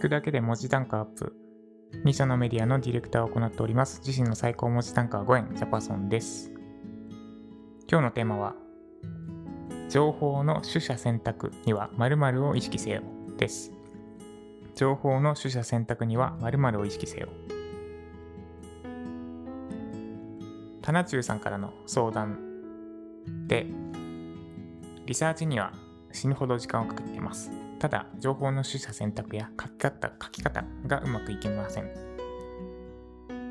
聞くだけで文字単価アップ。2社のメディアのディレクターを行っております。自身の最高文字単価は5円、ジャパソンです。今日のテーマは、情報の取捨選択には〇〇を意識せよです。情報の取捨選択には〇〇を意識せよ。タナチューさんからの相談で、リサーチには死ぬほど時間をかけています。ただ、情報の取捨選択や書き方、書き方がうまくいきません。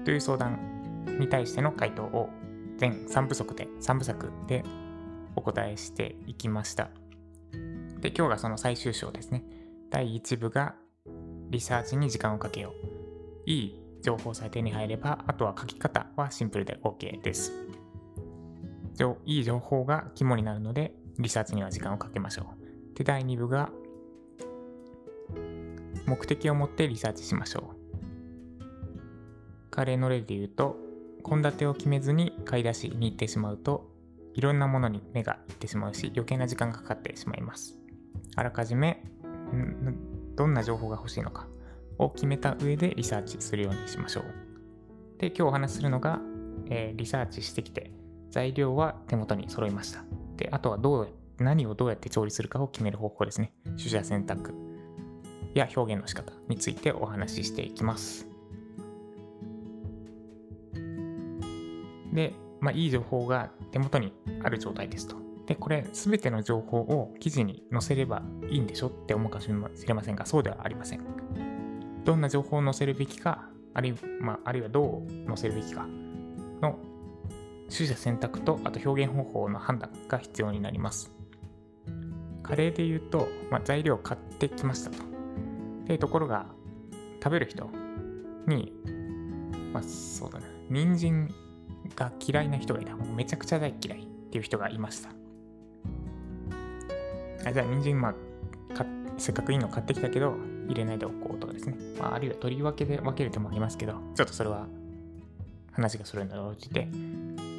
という相談に対しての回答を全3部作で、3部作でお答えしていきました。で、今日がその最終章ですね。第1部がリサーチに時間をかけよう。いい情報さえ手に入れば、あとは書き方はシンプルで OK です。いい情報が肝になるので、リサーチには時間をかけましょう。で、第2部が目的を持ってリサーチしましょう。カレーの例で言うと、献立を決めずに買い出しに行ってしまうと、いろんなものに目がいってしまうし、余計な時間がかかってしまいます。あらかじめ、どんな情報が欲しいのかを決めた上でリサーチするようにしましょう。で、今日お話しするのが、えー、リサーチしてきて、材料は手元に揃いました。で、あとはどう、何をどうやって調理するかを決める方法ですね。取捨選択や表現の仕方についてお話ししていきます。で、まあ、いい情報が手元にある状態ですと。で、これ、すべての情報を記事に載せればいいんでしょって思うかもしれませんが、そうではありません。どんな情報を載せるべきか、あるい、まあ、あるいはどう載せるべきかの取捨選択と、あと表現方法の判断が必要になります。カレーで言うと、まあ、材料を買ってきましたと。で、ところが、食べる人に、まあ、そうだな、人参が嫌いな人がいた。もうめちゃくちゃ大嫌いっていう人がいました。あじゃあ、人参、まあ、せっかくいいの買ってきたけど、入れないでおこうとかですね。まあ、あるいは取り分けで分ける手もありますけど、ちょっとそれは話がそれに応じて、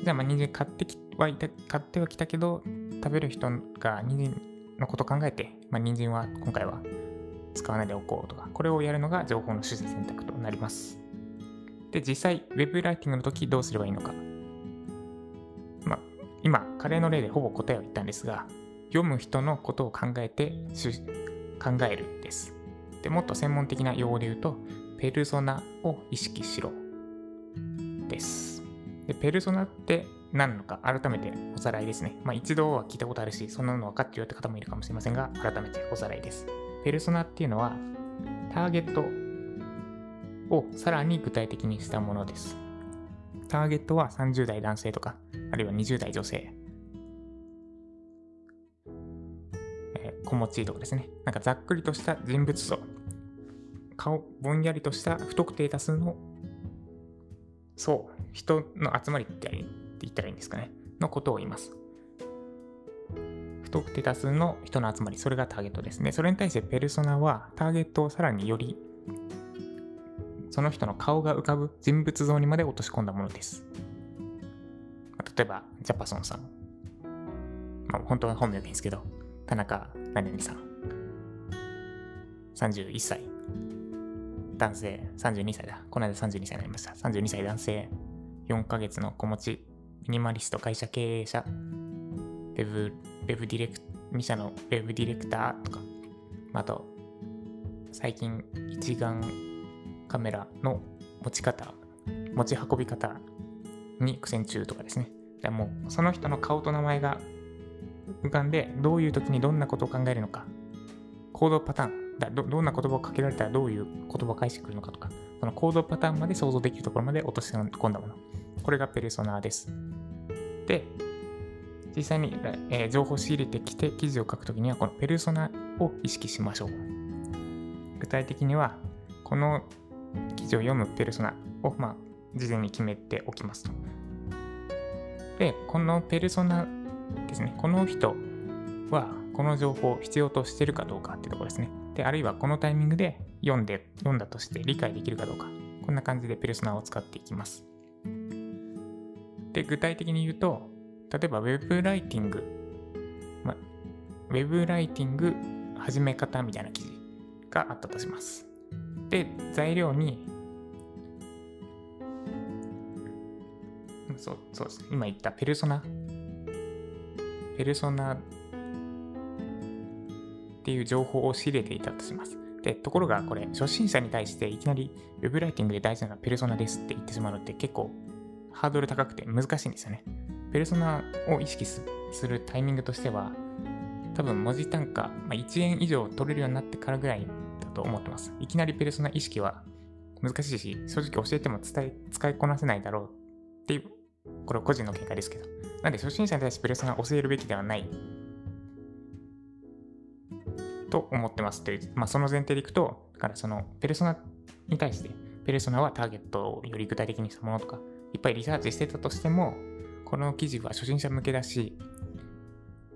じゃあ、まあ、人参買ってきはいた、買ってはきたけど、食べる人が人参のこと考えて、まあ、人参は今回は使わないでおこうとか、これをやるのが情報の取捨選択となります。で、実際、ウェブライティングの時どうすればいいのか。まあ、今、カレーの例でほぼ答えを言ったんですが、読む人のことを考えて考えるです。で、もっと専門的な用語で言うと、ペルソナを意識しろです。で、ペルソナって何なのか改めておさらいですね。まあ一度は聞いたことあるし、そんなの分かってるよって方もいるかもしれませんが、改めておさらいです。ペルソナっていうのは、ターゲットをさらに具体的にしたものです。ターゲットは30代男性とか、あるいは20代女性、えー、子持ちとかですね。なんかざっくりとした人物像、顔、ぼんやりとした不特定多数の、そう、人の集まりって言ったらいいんですかね。のことを言います。不特定多数の人の集まり、それがターゲットですね。それに対してペルソナはターゲットをさらによりその人の顔が浮かぶ人物像にまで落とし込んだものです。例えば、ジャパソンさん。まあ、本当は本名でいいんですけど、田中何々さん。31歳。男性、32歳だ。この間32歳になりました。32歳男性。4ヶ月の子持ち。ミニマリスト会社経営者。ウェブ、ウェブディレク、2社のウェブディレクターとか。あと、最近一眼カメラの持ち方、持ち運び方に苦戦中とかですね。でもその人の顔と名前が浮かんで、どういう時にどんなことを考えるのか、行動パターンだど、どんな言葉をかけられたらどういう言葉を返してくるのかとか、その行動パターンまで想像できるところまで落とし込んだもの。これがペルソナーです。で、実際に、えー、情報を仕入れてきて記事を書くときには、このペルソナを意識しましょう。具体的には、この記事を読むペルソナを、まあ、事前に決めておきますと。で、このペルソナですね、この人はこの情報を必要としてるかどうかってところですね。で、あるいはこのタイミングで読んで、読んだとして理解できるかどうか。こんな感じでペルソナを使っていきます。で、具体的に言うと、例えば Web ライティング、ま、Web ライティング始め方みたいな記事があったとします。で、材料に、そうそうです。今言ったペルソナ。ペルソナっていう情報を仕入れていたとします。で、ところがこれ、初心者に対していきなり Web ライティングで大事なのはペルソナですって言ってしまうのって結構ハードル高くて難しいんですよね。ペルソナを意識するタイミングとしては、多分文字単価、まあ、1円以上取れるようになってからぐらいだと思ってます。いきなりペルソナ意識は難しいし、正直教えても伝え、使いこなせないだろうっていう、これは個人の見解ですけど。なんで初心者に対してペルソナを教えるべきではないと思ってますという、まあ、その前提でいくと、だからそのペルソナに対して、ペルソナはターゲットをより具体的にしたものとか、いっぱいリサーチしてたとしても、この記事は初心者向けだし、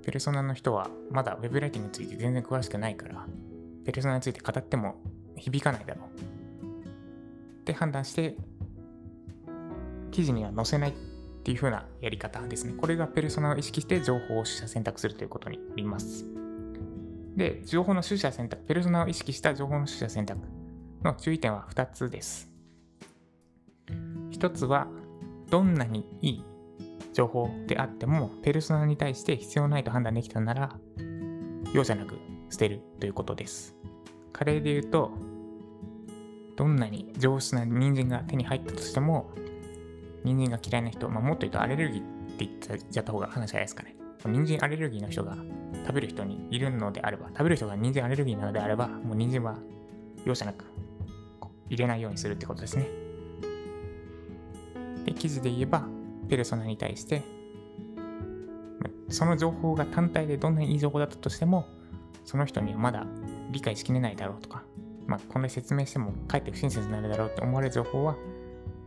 ペルソナの人はまだ Web ライティングについて全然詳しくないから、ペルソナについて語っても響かないだろう。って判断して、記事には載せないっていう風なやり方ですね。これがペルソナを意識して情報を取捨選択するということになります。で、情報の取捨選択、ペルソナを意識した情報の取捨選択の注意点は2つです。1つは、どんなにいい情報であっても、ペルソナに対して必要ないと判断できたなら、容赦なく捨てるということです。カレーで言うと、どんなに上質な人参が手に入ったとしても、人参が嫌いな人、まあ、もっと言うとアレルギーって言っちゃった方が話早いですかね。人参アレルギーの人が食べる人にいるのであれば、食べる人が人参アレルギーなのであれば、もう人参は容赦なく入れないようにするってことですね。で、記事で言えば、ペルソナに対して、その情報が単体でどんなにいい情報だったとしても、その人にはまだ理解しきれないだろうとか、まあ、こんな説明してもかえって不親切になるだろうと思われる情報は、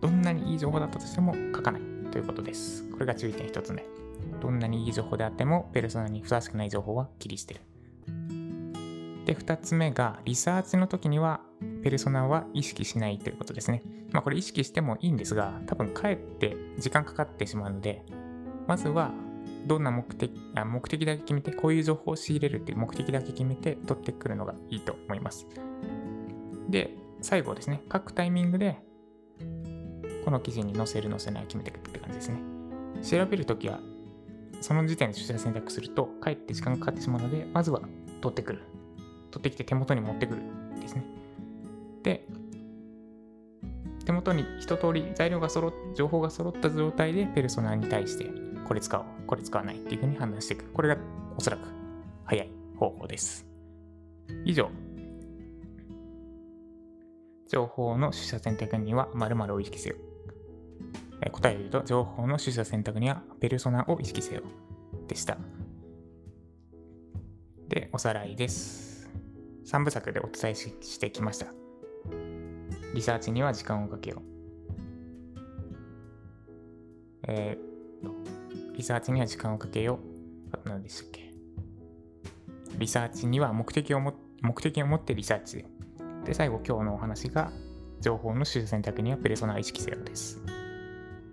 どんなにいい情報だったとしても書かないということです。これが注意点一つ目。どんなにいい情報であっても、ペルソナにふさわしくない情報は切り捨てる。で、二つ目が、リサーチの時には、ペルソナは意識しないということですね。まあ、これ意識してもいいんですが、多分かえって時間かかってしまうので、まずは、どんな目的あ、目的だけ決めて、こういう情報を仕入れるっていう目的だけ決めて取ってくるのがいいと思います。で、最後ですね、各タイミングで、この記事に載せる載せない決めていくって感じですね。調べるときはその時点で取捨選択すると、かえって時間がかかってしまうので、まずは取ってくる。取ってきて手元に持ってくるですね。で、手元に一通り材料が揃っ、情報が揃った状態でペルソナに対して、これ使おう、これ使わないっていうふうに判断していく。これがおそらく早い方法です。以上、情報の取捨選択には〇〇を意識せよ答えを言うと、情報の取捨選択にはペルソナを意識せよでした。で、おさらいです。3部作でお伝えしてきました。リサーチには時間をかけよう。えー、リサーチには時間をかけよう。何でしたっけ？リサーチには目的をも目的を持ってリサーチで、最後今日のお話が情報の取捨選択にはペルソナ意識せよです。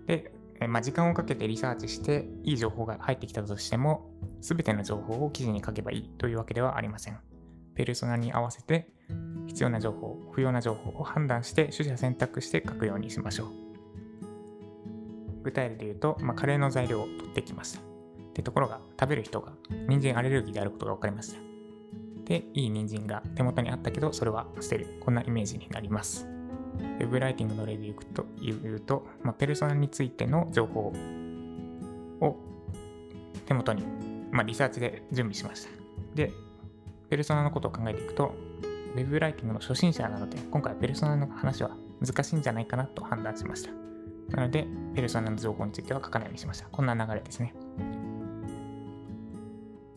で、まあ、時間をかけてリサーチしていい情報が入ってきたとしても、すべての情報を記事に書けばいいというわけではありません。ペルソナに合わせて必要な情報、不要な情報を判断して取捨選択して書くようにしましょう。具体例で言うと、まあ、カレーの材料を取ってきました。で、ところが食べる人が人参アレルギーであることが分かりました。で、いい人参が手元にあったけど、それは捨てる。こんなイメージになります。ウェブライティングの例で言うと、言うとまあ、ペルソナについての情報を手元に、まあ、リサーチで準備しました。で、ペルソナのことを考えていくと、ウェブライティングの初心者なので、今回はペルソナの話は難しいんじゃないかなと判断しました。なので、ペルソナの情報については書かないようにしました。こんな流れですね。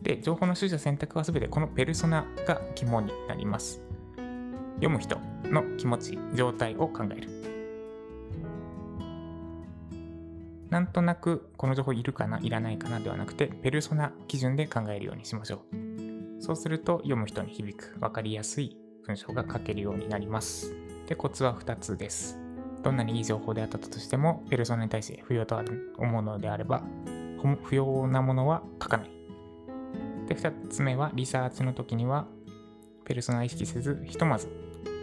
で、情報の取捨選択は全てこのペルソナが肝になります。読む人の気持ち、状態を考える。なんとなくこの情報いるかないらないかなではなくて、ペルソナ基準で考えるようにしましょう。そうすると読む人に響く、わかりやすい文章が書けるようになります。で、コツは2つです。どんなにいい情報であったとしても、ペルソナに対して不要と思うのであれば、不要なものは書かない。で、2つ目は、リサーチの時には、ペルソナ意識せず、ひとまず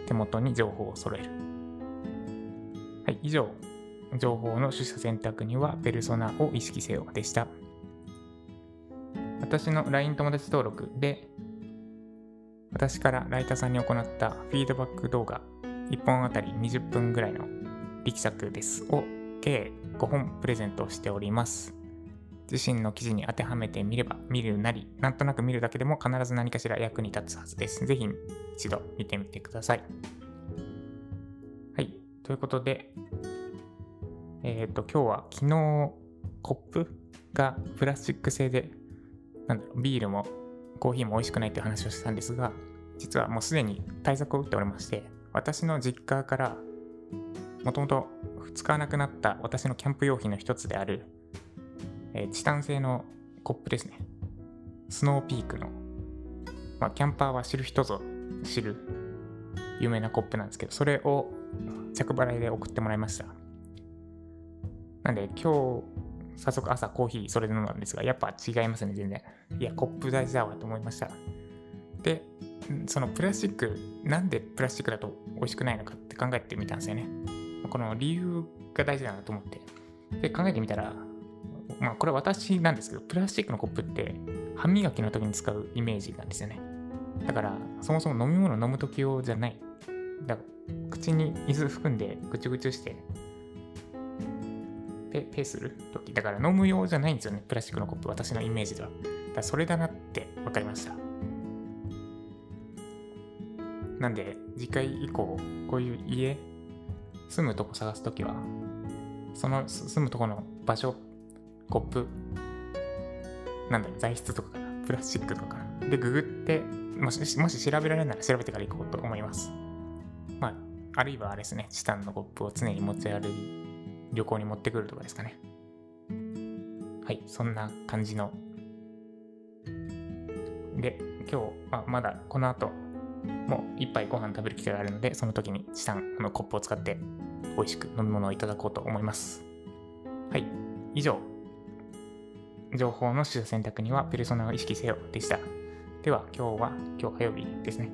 手元に情報を揃える。はい、以上、情報の取捨選択にはペルソナを意識せよでした。私の LINE 友達登録で、私からライターさんに行ったフィードバック動画1本あたり20分ぐらいの力作ですを計5本プレゼントしております。自身の記事に当てはめてみれば、見るなり、なんとなく見るだけでも必ず何かしら役に立つはずです。ぜひ一度見てみてください。はい。ということで、えっ、ー、と、今日は昨日、コップがプラスチック製で、なんだろう、ビールもコーヒーも美味しくないって話をしたんですが、実はもうすでに対策を打っておりまして、私の実家からもともと使わなくなった私のキャンプ用品の一つであるえー、チタン製のコップですね。スノーピークの、まあ、キャンパーは知る人ぞ知る有名なコップなんですけど、それを着払いで送ってもらいました。なんで今日、早速朝コーヒーそれで飲んだんですが、やっぱ違いますね、全然。いや、コップ大事だわと思いました。で、そのプラスチック、なんでプラスチックだと美味しくないのかって考えてみたんですよね。この理由が大事だなと思って。で、考えてみたら、まあこれ私なんですけど、プラスチックのコップって歯磨きの時に使うイメージなんですよね。だから、そもそも飲み物飲む時用じゃない。だから口に水含んでぐちゅぐちゅしてペ、ペする時。だから飲む用じゃないんですよね、プラスチックのコップ、私のイメージでは。だそれだなって分かりました。なんで、次回以降、こういう家、住むとこ探すときは、その住むとこの場所コップ、なんだろ、材質とかかな、プラスチックとかで、ググって、もし、もし調べられるなら調べてから行こうと思います。まあ、あるいはあれですね、チタンのコップを常に持ち歩い、旅行に持ってくるとかですかね。はい、そんな感じの。で、今日、まあ、まだこの後、もう一杯ご飯食べる機会があるので、その時にチタンのコップを使って美味しく飲み物をいただこうと思います。はい、以上、情報の取捨選択にはペルソナを意識せよでした。では今日は、今日火曜日ですね。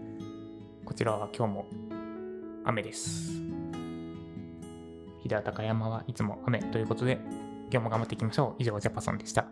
こちらは今日も雨です。飛騨高山はいつも雨ということで、今日も頑張っていきましょう。以上、ジャパソンでした。